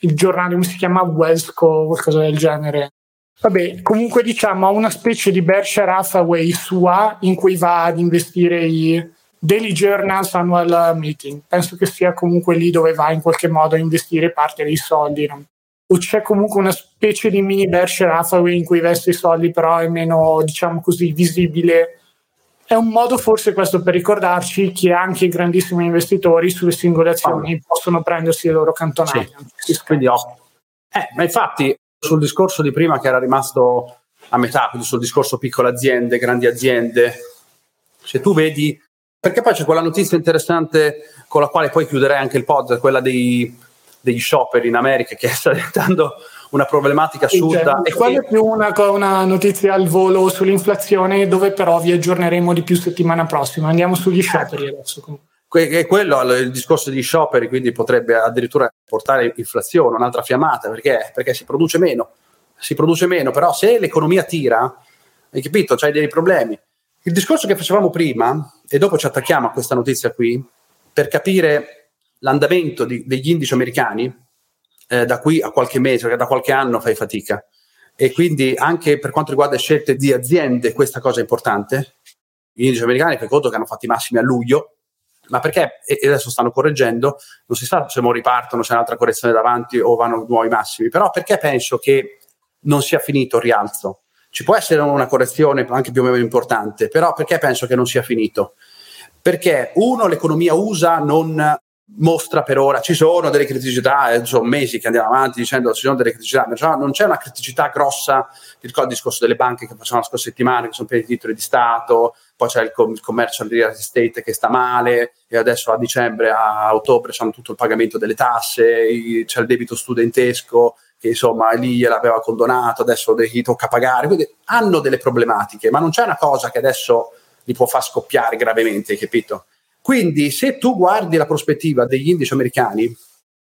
il giornale, come si chiama, Wesco o qualcosa del genere. Vabbè, comunque diciamo ha una specie di Berkshire Hathaway sua in cui va ad investire i, Daily Journals Annual Meeting. Penso che sia comunque lì dove va in qualche modo a investire parte dei soldi. No? o c'è comunque una specie di mini Berkshire Hathaway in cui investe i soldi però è meno, diciamo così, visibile. È un modo forse questo per ricordarci che anche i grandissimi investitori sulle singole azioni ah. possono prendersi le loro cantonate. Sì. Quindi, oh. eh, ma infatti sul discorso di prima che era rimasto a metà, quindi sul discorso piccole aziende, grandi aziende, se tu vedi, perché poi c'è quella notizia interessante con la quale poi chiuderei anche il pod, quella dei degli scioperi in America che sta diventando una problematica assurda. E quella è più una, una, notizia al volo sull'inflazione, dove però vi aggiorneremo di più settimana prossima. Andiamo sugli scioperi adesso. Que- quello il discorso degli scioperi, quindi potrebbe addirittura portare inflazione, un'altra fiammata, perché? perché si produce meno. Si produce meno, però se l'economia tira, hai capito, c'hai dei problemi. Il discorso che facevamo prima, e dopo ci attacchiamo a questa notizia qui, per capire l'andamento di, degli indici americani eh, da qui a qualche mese, da qualche anno fai fatica. E quindi anche per quanto riguarda scelte di aziende, questa cosa è importante. Gli indici americani, per conto che hanno fatto i massimi a luglio, ma perché e adesso stanno correggendo, non si sa se mo ripartono, c'è un'altra correzione davanti o vanno nuovi massimi, però perché penso che non sia finito il rialzo? Ci può essere una correzione anche più o meno importante, però perché penso che non sia finito? Perché uno, l'economia USA non mostra per ora, ci sono delle criticità, eh, sono mesi che andiamo avanti dicendo ci sono delle criticità, ma non c'è una criticità grossa, ti ricordo il discorso delle banche che facevano la scorsa settimana, che sono pieni di titoli di Stato, poi c'è il, com- il commercial real estate che sta male e adesso a dicembre, a ottobre c'hanno tutto il pagamento delle tasse, i, c'è il debito studentesco che insomma lì gliel'aveva condonato, adesso gli tocca pagare, quindi hanno delle problematiche, ma non c'è una cosa che adesso li può far scoppiare gravemente, capito? Quindi se tu guardi la prospettiva degli indici americani,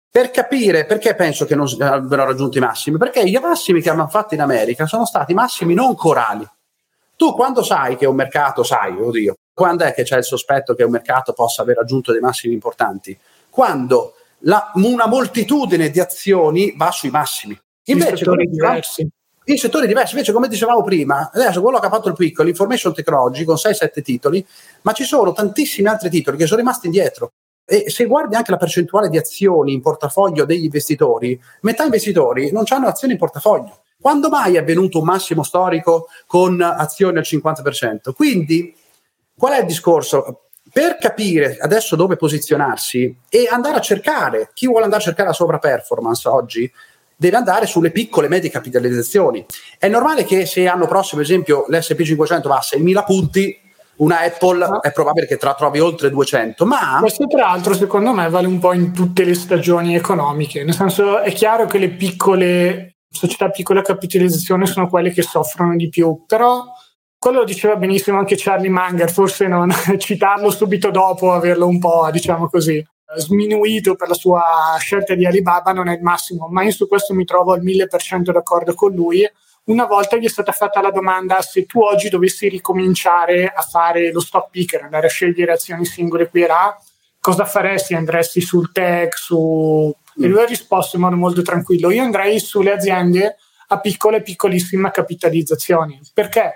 per capire perché penso che non abbiano raggiunto i massimi, perché i massimi che hanno fatto in America sono stati massimi non corali. Tu quando sai che un mercato, sai, oddio, quando è che c'è il sospetto che un mercato possa aver raggiunto dei massimi importanti? Quando la, una moltitudine di azioni va sui massimi. Invece, diversi in settori diversi. Invece, come dicevamo prima, adesso quello che ha fatto il piccolo, Information Technology, con 6-7 titoli, ma ci sono tantissimi altri titoli che sono rimasti indietro. E se guardi anche la percentuale di azioni in portafoglio degli investitori, metà investitori non hanno azioni in portafoglio. Quando mai è avvenuto un massimo storico con azioni al 50%? Quindi, qual è il discorso? Per capire adesso dove posizionarsi e andare a cercare, chi vuole andare a cercare la sovra performance oggi, deve andare sulle piccole medie capitalizzazioni. È normale che se l'anno prossimo, ad esempio, l'SP 500 va a 6.000 punti, una Apple ah. è probabile che te la trovi oltre 200, ma... Questo tra l'altro secondo me vale un po' in tutte le stagioni economiche, nel senso è chiaro che le piccole società piccola capitalizzazione sono quelle che soffrono di più, però quello lo diceva benissimo anche Charlie Munger, forse non citarlo subito dopo, averlo un po', diciamo così, sminuito per la sua scelta di Alibaba non è il massimo, ma io su questo mi trovo al 1000% d'accordo con lui. Una volta gli è stata fatta la domanda se tu oggi dovessi ricominciare a fare lo stock picker, andare a scegliere azioni singole qui e là, cosa faresti? Andresti sul tech, su... E lui ha risposto in modo molto tranquillo, io andrei sulle aziende a piccole, piccolissime capitalizzazioni. Perché?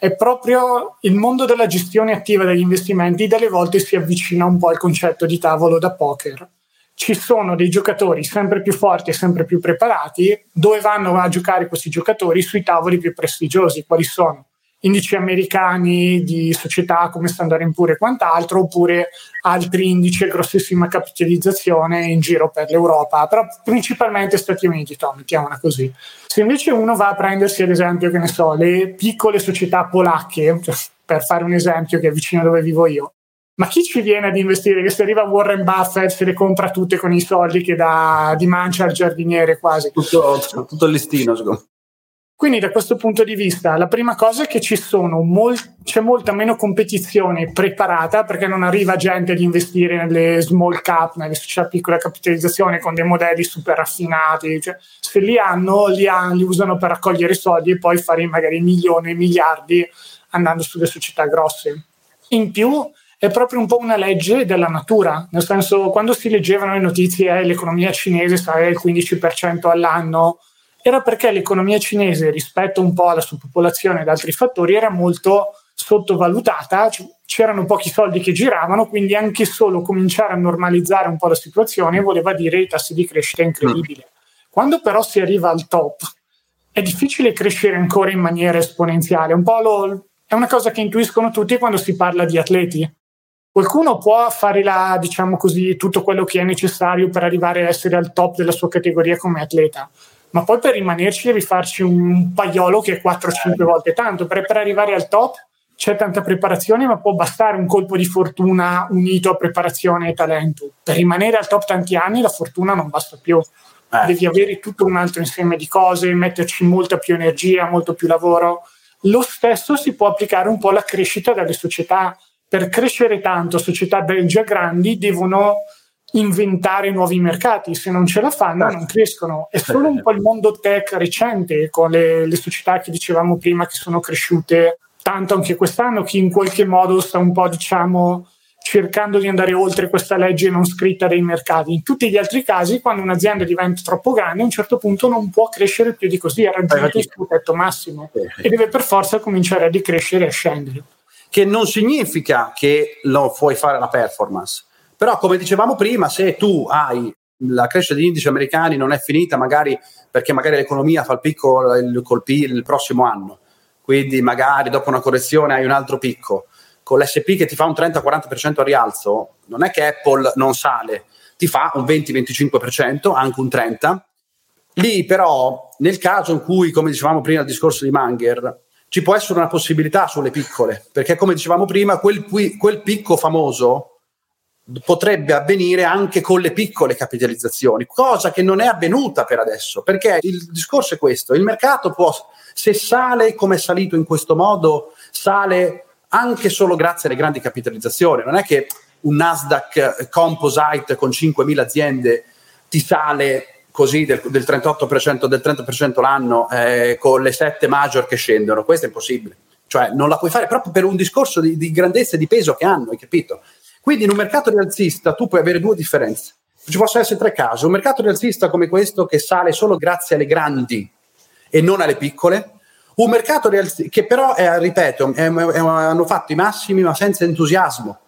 è proprio il mondo della gestione attiva degli investimenti delle volte si avvicina un po' al concetto di tavolo da poker. Ci sono dei giocatori sempre più forti e sempre più preparati, dove vanno a giocare questi giocatori sui tavoli più prestigiosi, quali sono? Indici americani di società come Standard Poor's e quant'altro, oppure altri indici a grossissima capitalizzazione in giro per l'Europa, però principalmente Stati Uniti, to, mettiamola così. Se invece uno va a prendersi ad esempio, che ne so, le piccole società polacche, per fare un esempio che è vicino a dove vivo io, ma chi ci viene ad investire? Che se arriva Warren Buffett se le compra tutte con i soldi che dà di mancia al giardiniere quasi. Tutto, tutto il listino, secondo me. Quindi da questo punto di vista la prima cosa è che mol- c'è molta meno competizione preparata perché non arriva gente ad investire nelle small cap, nelle società piccola capitalizzazione con dei modelli super raffinati. Cioè, se li hanno, li, ha- li usano per raccogliere soldi e poi fare magari milioni miliardi andando sulle società grosse. In più è proprio un po' una legge della natura, nel senso quando si leggevano le notizie eh, l'economia cinese sale il 15% all'anno era perché l'economia cinese rispetto un po' alla sua popolazione ed altri fattori era molto sottovalutata, c'erano pochi soldi che giravano, quindi anche solo cominciare a normalizzare un po' la situazione voleva dire i tassi di crescita incredibili. Quando però si arriva al top, è difficile crescere ancora in maniera esponenziale. Un po' lo, è una cosa che intuiscono tutti quando si parla di atleti. Qualcuno può fare la, diciamo così, tutto quello che è necessario per arrivare a essere al top della sua categoria come atleta, ma poi per rimanerci devi farci un paiolo che è 4-5 volte tanto. Per, per arrivare al top c'è tanta preparazione, ma può bastare un colpo di fortuna unito a preparazione e talento. Per rimanere al top tanti anni la fortuna non basta più. Eh. Devi avere tutto un altro insieme di cose, metterci molta più energia, molto più lavoro. Lo stesso si può applicare un po' alla crescita delle società per crescere tanto, società già grandi devono inventare nuovi mercati, se non ce la fanno non crescono. È solo un po' il mondo tech recente, con le, le società che dicevamo prima che sono cresciute tanto anche quest'anno, che in qualche modo sta un po' diciamo cercando di andare oltre questa legge non scritta dei mercati. In tutti gli altri casi, quando un'azienda diventa troppo grande, a un certo punto non può crescere più di così, ha raggiunto il suo tetto massimo e deve per forza cominciare a decrescere e a scendere che non significa che lo puoi fare la performance. Però, come dicevamo prima, se tu hai la crescita degli indici americani non è finita, magari perché magari l'economia fa il picco il, col PIL il prossimo anno, quindi magari dopo una correzione hai un altro picco. Con l'SP che ti fa un 30-40% a rialzo, non è che Apple non sale, ti fa un 20-25%, anche un 30%. Lì però, nel caso in cui, come dicevamo prima al discorso di Manger, ci può essere una possibilità sulle piccole, perché come dicevamo prima, quel, quel picco famoso potrebbe avvenire anche con le piccole capitalizzazioni, cosa che non è avvenuta per adesso, perché il discorso è questo, il mercato può, se sale come è salito in questo modo, sale anche solo grazie alle grandi capitalizzazioni, non è che un Nasdaq Composite con 5.000 aziende ti sale così del, del 38%, del 30% l'anno eh, con le sette major che scendono, questo è impossibile. Cioè non la puoi fare proprio per un discorso di, di grandezza e di peso che hanno, hai capito? Quindi in un mercato rialzista tu puoi avere due differenze. Ci possono essere tre casi. Un mercato rialzista come questo che sale solo grazie alle grandi e non alle piccole. Un mercato rialzista che però, è, ripeto, è, è, hanno fatto i massimi ma senza entusiasmo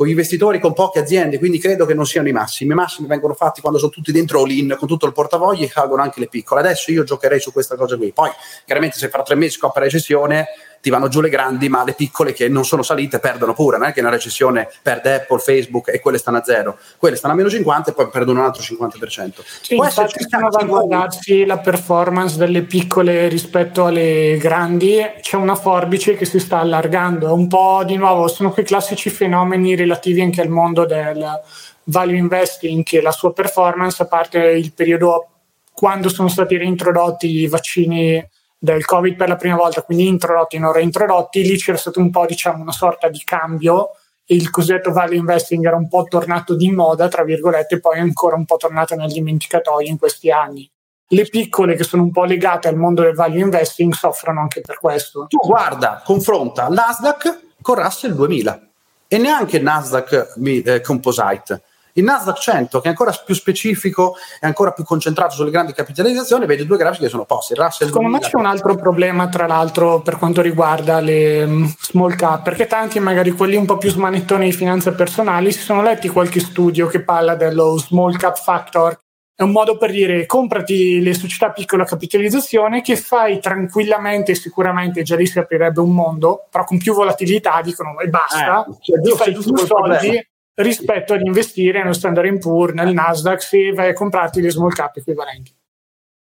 con gli investitori con poche aziende, quindi credo che non siano i massimi. I massimi vengono fatti quando sono tutti dentro all-in con tutto il portavoglio e calcolano anche le piccole. Adesso io giocherei su questa cosa qui. Poi, chiaramente, se fra tre mesi scopre recessione, ti vanno giù le grandi, ma le piccole che non sono salite perdono pure. Non è che una recessione perde Apple, Facebook e quelle stanno a zero, quelle stanno a meno 50 e poi perdono un altro 50%. Sì, Può infatti stanno a guardarsi la performance delle piccole rispetto alle grandi, c'è una forbice che si sta allargando. Un po' di nuovo, sono quei classici fenomeni relativi anche al mondo del value investing, che la sua performance, a parte il periodo quando sono stati reintrodotti i vaccini del Covid per la prima volta, quindi introdotti e non reintrodotti, lì c'era stato un po' diciamo una sorta di cambio e il cosiddetto value investing era un po' tornato di moda, tra virgolette, e poi ancora un po' tornato nel dimenticatoio in questi anni. Le piccole che sono un po' legate al mondo del value investing soffrono anche per questo. Tu guarda, confronta Nasdaq con Russell 2000 e neanche Nasdaq eh, Composite il Nasdaq 100, che è ancora più specifico e ancora più concentrato sulle grandi capitalizzazioni, vede due grafici che sono opposti. Secondo me c'è un altro problema, tra l'altro, per quanto riguarda le um, small cap, perché tanti, magari quelli un po' più smanettoni di finanza personali, si sono letti qualche studio che parla dello small cap factor. È un modo per dire comprati le società a piccola capitalizzazione che fai tranquillamente, sicuramente già lì si aprirebbe un mondo, però con più volatilità dicono e basta, eh, cioè, fai più soldi rispetto ad investire nello Standard Poor's, nel Nasdaq, se vai a comprarti le small cap equivalenti.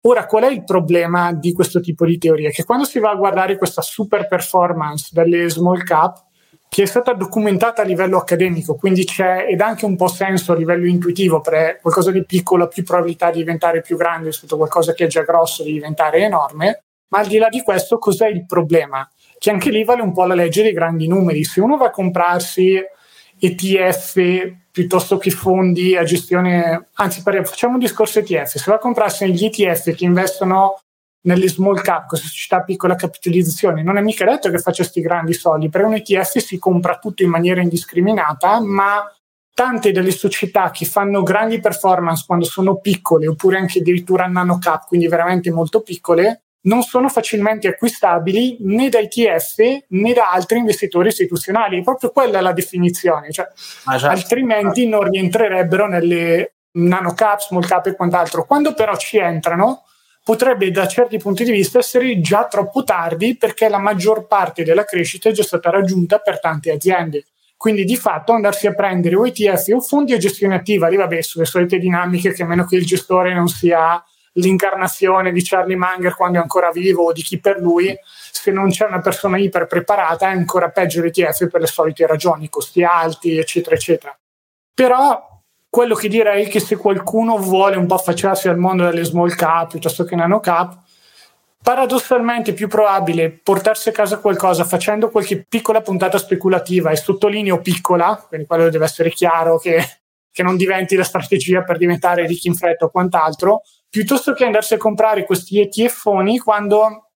Ora, qual è il problema di questo tipo di teoria? Che quando si va a guardare questa super performance delle small cap, che è stata documentata a livello accademico, quindi c'è ed anche un po' senso a livello intuitivo, per qualcosa di piccolo ha più probabilità di diventare più grande rispetto a qualcosa che è già grosso di diventare enorme, ma al di là di questo cos'è il problema? Che anche lì vale un po' la legge dei grandi numeri. Se uno va a comprarsi ETF piuttosto che fondi a gestione, anzi facciamo un discorso ETF, se va a comprarsi gli ETF che investono nelle small cap, queste società a piccola capitalizzazione, non è mica detto che faccia questi grandi soldi, per un ETF si compra tutto in maniera indiscriminata, ma tante delle società che fanno grandi performance quando sono piccole oppure anche addirittura nano cap, quindi veramente molto piccole, non sono facilmente acquistabili né da ETF né da altri investitori istituzionali. Proprio quella è la definizione, cioè, certo. altrimenti non rientrerebbero nelle, nano cap, small cap e quant'altro. Quando però ci entrano, potrebbe da certi punti di vista essere già troppo tardi perché la maggior parte della crescita è già stata raggiunta per tante aziende. Quindi di fatto andarsi a prendere o ETF o fondi a gestione attiva, lì vabbè, sulle solite dinamiche che a meno che il gestore non sia l'incarnazione di Charlie Munger quando è ancora vivo o di chi per lui, se non c'è una persona iper preparata è ancora peggio l'ETF per le solite ragioni, costi alti, eccetera, eccetera. Però quello che direi è che se qualcuno vuole un po' affacciarsi al mondo delle small cap piuttosto che nano cap, paradossalmente è più probabile portarsi a casa qualcosa facendo qualche piccola puntata speculativa e sottolineo piccola, quindi quello deve essere chiaro che, che non diventi la strategia per diventare ricchi in fretta o quant'altro, piuttosto che andarsi a comprare questi ETFoni quando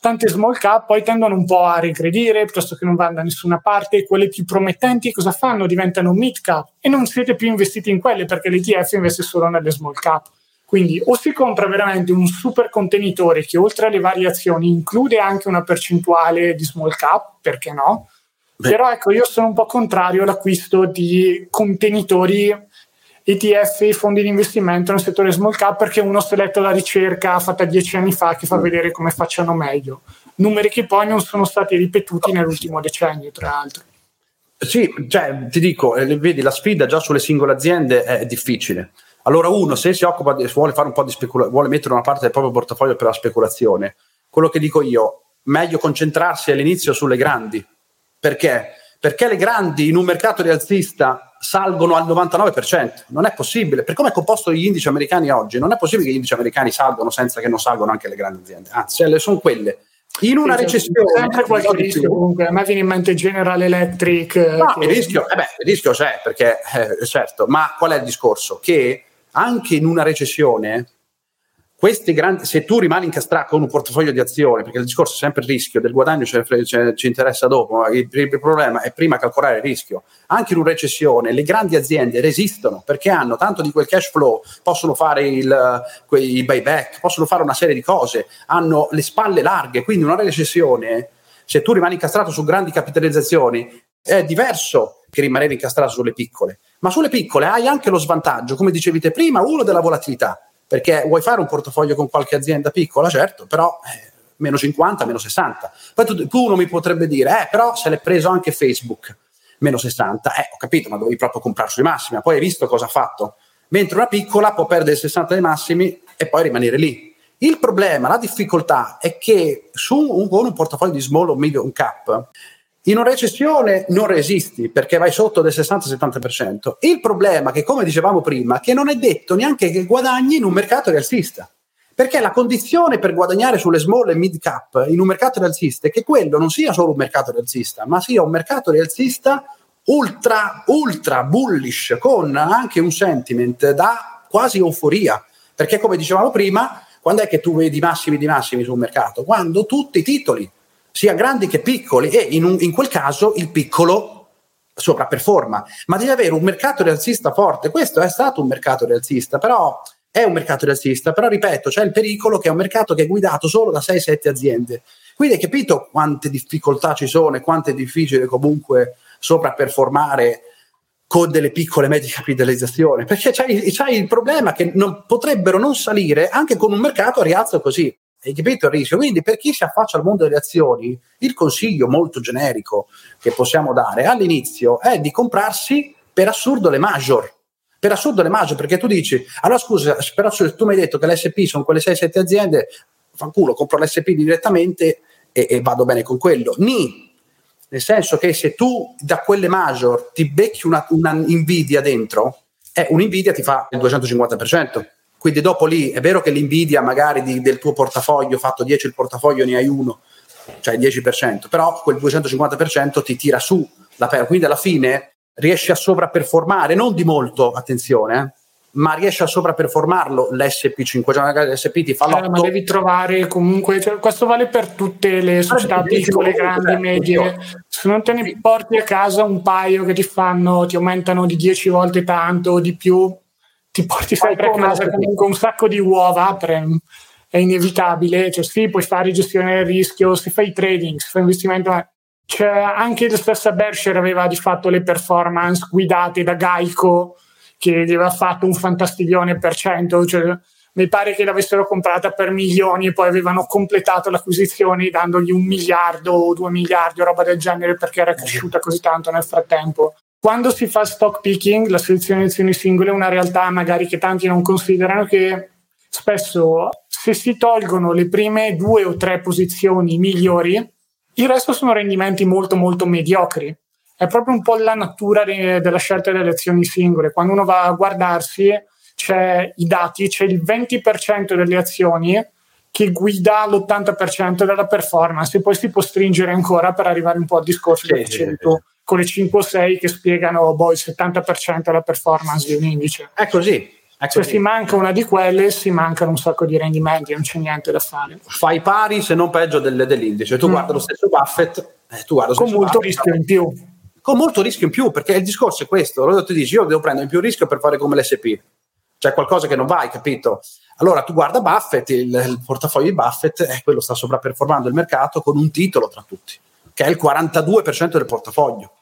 tante small cap poi tendono un po' a regredire piuttosto che non vanno da nessuna parte, quelle più promettenti cosa fanno? Diventano mid cap e non siete più investiti in quelle perché l'ETF investe solo nelle small cap. Quindi o si compra veramente un super contenitore che oltre alle variazioni include anche una percentuale di small cap, perché no? Beh. Però ecco, io sono un po' contrario all'acquisto di contenitori ETF, fondi di investimento nel settore small cap perché uno si è letto la ricerca fatta dieci anni fa che fa mm. vedere come facciano meglio. Numeri che poi non sono stati ripetuti nell'ultimo decennio, tra l'altro. Sì, cioè, ti dico, eh, vedi, la sfida già sulle singole aziende è difficile. Allora, uno, se si occupa di, vuole fare un po' di speculazione, vuole mettere una parte del proprio portafoglio per la speculazione, quello che dico io, meglio concentrarsi all'inizio sulle grandi. Perché? Perché le grandi in un mercato rialzista salgono al 99%. Non è possibile. Per come è composto gli indici americani oggi, non è possibile che gli indici americani salgono senza che non salgano anche le grandi aziende. Anzi, sono quelle. In una recessione. Sempre qualche rischio comunque. A me viene in mente General Electric. No, che... il, rischio, eh beh, il rischio c'è, perché eh, certo, ma qual è il discorso? Che anche in una recessione grandi, se tu rimani incastrato con un portafoglio di azioni, perché il discorso è sempre il rischio, del guadagno ci, ci interessa dopo, il, il, problema è prima calcolare il rischio. Anche in una recessione le grandi aziende resistono perché hanno tanto di quel cash flow, possono fare il, quei buyback, possono fare una serie di cose, hanno le spalle larghe, quindi in una recessione, se tu rimani incastrato su grandi capitalizzazioni, è diverso che rimanere incastrato sulle piccole. Ma sulle piccole hai anche lo svantaggio, come dicevi te prima, uno della volatilità perché vuoi fare un portafoglio con qualche azienda piccola, certo, però eh, meno 50, meno 60. Poi tu, tu, uno mi potrebbe dire, eh, però se l'è preso anche Facebook, meno 60. Eh, ho capito, ma dovevi proprio comprare sui massimi, ma poi hai visto cosa ha fatto. Mentre una piccola può perdere 60 dei massimi e poi rimanere lì. Il problema, la difficoltà è che su un, con un portafoglio di small o medium cap in una recessione non resisti perché vai sotto del 60-70%. Il problema è che, come dicevamo prima, che non è detto neanche che guadagni in un mercato rialzista. Perché la condizione per guadagnare sulle small e mid cap in un mercato rialzista è che quello non sia solo un mercato rialzista, ma sia un mercato rialzista ultra, ultra bullish, con anche un sentiment da quasi euforia. Perché, come dicevamo prima, quando è che tu vedi massimi di massimi sul mercato? Quando tutti i titoli sia grandi che piccoli e in, un, in quel caso il piccolo sopravperforma, ma devi avere un mercato rialzista forte. Questo è stato un mercato rialzista, però è un mercato rialzista, però ripeto, c'è il pericolo che è un mercato che è guidato solo da 6-7 aziende. Quindi hai capito quante difficoltà ci sono e quanto è difficile comunque sopravperformare con delle piccole medie capitalizzazioni, perché c'hai il problema che non, potrebbero non salire anche con un mercato a rialzo così. Capito il rischio? Quindi per chi si affaccia al mondo delle azioni, il consiglio molto generico che possiamo dare all'inizio è di comprarsi per assurdo le major. Per assurdo le major, perché tu dici, allora scusa, però tu mi hai detto che l'SP sono quelle 6-7 aziende, fanculo, compro l'SP direttamente e, e vado bene con quello. Ni, nel senso che se tu da quelle major ti becchi una, una Nvidia dentro, eh, un'Nvidia ti fa il 250%. Quindi dopo lì è vero che l'invidia magari di, del tuo portafoglio, fatto 10 il portafoglio, ne hai uno, cioè il 10%, però quel 250% ti tira su la perdita. Quindi alla fine riesci a sovrapperformare, non di molto, attenzione, eh, ma riesci a sovrapperformarlo l'SP5, cioè l'SP ti fa l'8. Eh, ma devi trovare comunque, cioè, questo vale per tutte le società ah, piccole, grandi, certo, medie. Se non te ne porti a casa un paio che ti fanno, ti aumentano di 10 volte tanto o di più, ti porti sempre a casa comunque un sacco di uova, per, è inevitabile, cioè sì, puoi fare gestione del rischio, se fai trading, se fai investimento, ma cioè, anche la stessa Berkshire aveva di fatto le performance guidate da Geico, che gli aveva fatto un fantastiglione per cento, cioè mi pare che l'avessero comprata per milioni e poi avevano completato l'acquisizione dandogli un miliardo o due miliardi o roba del genere perché era cresciuta così tanto nel frattempo. Quando si fa stock picking, la selezione di azioni singole è una realtà magari che tanti non considerano che spesso se si tolgono le prime due o tre posizioni migliori, il resto sono rendimenti molto molto mediocri. È proprio un po' la natura de- della scelta delle azioni singole. Quando uno va a guardarsi, c'è i dati, c'è il 20% delle azioni che guida l'80% della performance e poi si può stringere ancora per arrivare un po' al discorso sì, dicevi tu con le 5 o 6 che spiegano boh, il 70% della performance di un indice. È così. È Se si manca una di quelle, si mancano un sacco di rendimenti, non c'è niente da fare. Fai pari, se non peggio, del, dell'indice. Tu mm. guarda lo stesso Buffett, eh, tu guarda con molto Buffett, rischio in più. Con molto rischio in più, perché il discorso è questo. Allora ti dici, io devo prendere più rischio per fare come l'SP c'è qualcosa che non va, hai capito? Allora tu guarda Buffett, il, il portafoglio di Buffett, eh, quello sta sopravperformando il mercato con un titolo tra tutti, che è il 42% del portafoglio,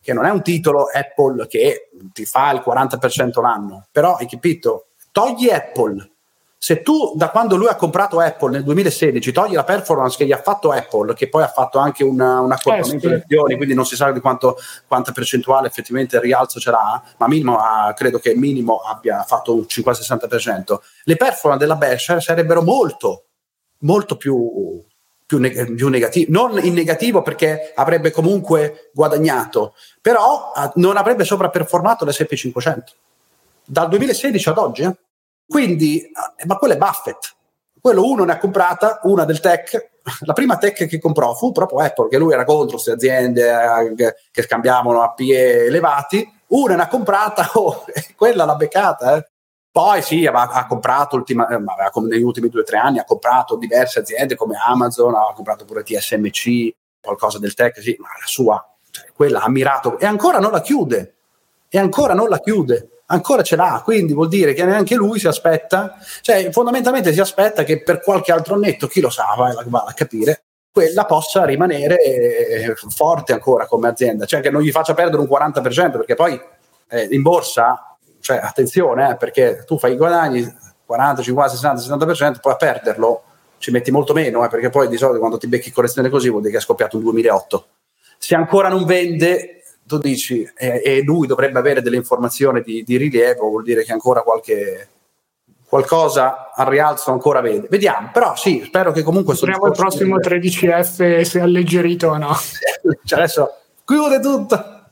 che non è un titolo Apple che ti fa il 40% l'anno, però hai capito? Togli Apple se tu da quando lui ha comprato Apple nel 2016 togli la performance che gli ha fatto Apple, che poi ha fatto anche una, un accorpamento di azioni, quindi non si sa di quanto, quanta percentuale effettivamente il rialzo ce l'ha, ma minimo ha, credo che minimo abbia fatto un 50-60%, le performance della Berkshire sarebbero molto, molto più, più, neg- più negativo, non in negativo perché avrebbe comunque guadagnato, però non avrebbe sopravperformato l'SP 500 dal 2016 ad oggi. Eh? Quindi, eh, ma quello è Buffett. Quello uno ne ha comprata, una del tech. La prima tech che comprò fu proprio Apple, che lui era contro queste aziende eh, che scambiavano a PE elevati. Una ne ha comprata, oh, quella l'ha beccata. Eh. Poi sì, ha, ha comprato ultima, eh, negli ultimi due o tre anni, ha comprato diverse aziende come Amazon, ha comprato pure TSMC, qualcosa del tech, sì, ma la sua, cioè, quella ha mirato e ancora non la chiude. E ancora non la chiude ancora ce l'ha, quindi vuol dire che neanche lui si aspetta, cioè fondamentalmente si aspetta che per qualche altro netto, chi lo sa, va, va a capire, quella possa rimanere eh, forte ancora come azienda, cioè che non gli faccia perdere un 40%, perché poi eh, in borsa, cioè attenzione, eh, perché tu fai i guadagni 40, 50, 60, 70%, poi a perderlo ci metti molto meno, eh, perché poi di solito quando ti becchi correzione così vuol dire che è scoppiato un 2008. Se ancora non vende, tu dici e, e, lui dovrebbe avere delle informazioni di, di, rilievo, vuol dire che ancora qualche qualcosa al rialzo ancora vede. Vediamo, però sì, spero che comunque... Speriamo il prossimo 13F sia alleggerito o no. cioè adesso chiude tutto.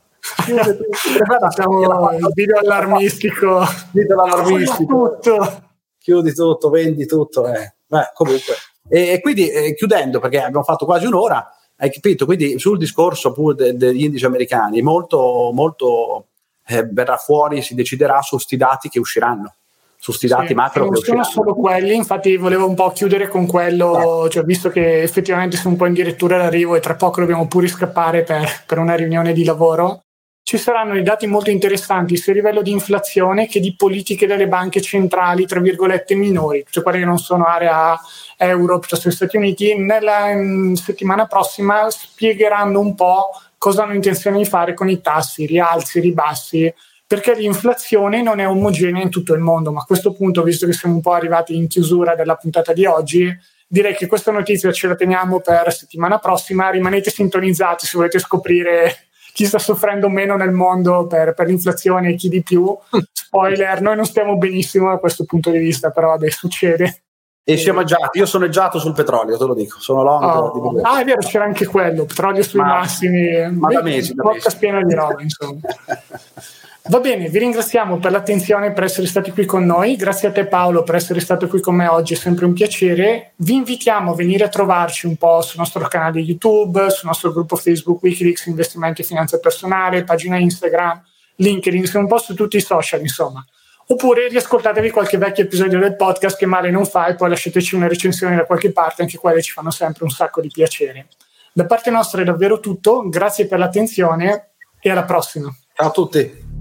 Chiude tutto. Facciamo il video allarmistico. Video allarmistico. Tutto. Chiudi tutto, vendi tutto. Eh. Beh, comunque. E, e quindi eh, chiudendo, perché abbiamo fatto quasi un'ora, hai capito? Quindi sul discorso pure de, degli indici americani, molto, molto eh, verrà fuori, si deciderà su questi dati che usciranno su questi dati sì, macro. Non sono solo quelli, infatti volevo un po' chiudere con quello, cioè, visto che effettivamente siamo un po' addirittura d'arrivo e tra poco dobbiamo pure scappare per, per, una riunione di lavoro. Ci saranno dei dati molto interessanti sia a livello di inflazione che di politiche delle banche centrali, tra virgolette, minori, cioè quelle che non sono area euro piuttosto che Stati Uniti, nella in, settimana prossima spiegheranno un po' cosa hanno intenzione di fare con i tassi, rialzi, ribassi, perché l'inflazione non è omogenea in tutto il mondo, ma a questo punto, visto che siamo un po' arrivati in chiusura della puntata di oggi, direi che questa notizia ce la teniamo per settimana prossima, rimanete sintonizzati se volete scoprire chi sta soffrendo meno nel mondo per, per l'inflazione e chi di più. Spoiler, noi non stiamo benissimo da questo punto di vista, però vabbè, succede. E siamo sciamaggiati, io sono eggiato sul petrolio, te lo dico, sono long. Oh. Ah, è vero, c'era anche quello, petrolio sui ma, massimi. Ma da mesi, da mesi. piena di roba, insomma. Va bene, vi ringraziamo per l'attenzione per essere stati qui con noi. Grazie a te Paolo per essere stato qui con me oggi, è sempre un piacere. Vi invitiamo a venire a trovarci un po' sul nostro canale YouTube, sul nostro gruppo Facebook Wikileaks Investimenti e Finanza Personale, pagina Instagram, LinkedIn, un po' su tutti i social, insomma oppure riascoltatevi qualche vecchio episodio del podcast che male non fa e poi lasciateci una recensione da qualche parte, anche quelle ci fanno sempre un sacco di piacere. Da parte nostra è davvero tutto, grazie per l'attenzione e alla prossima. Ciao a tutti.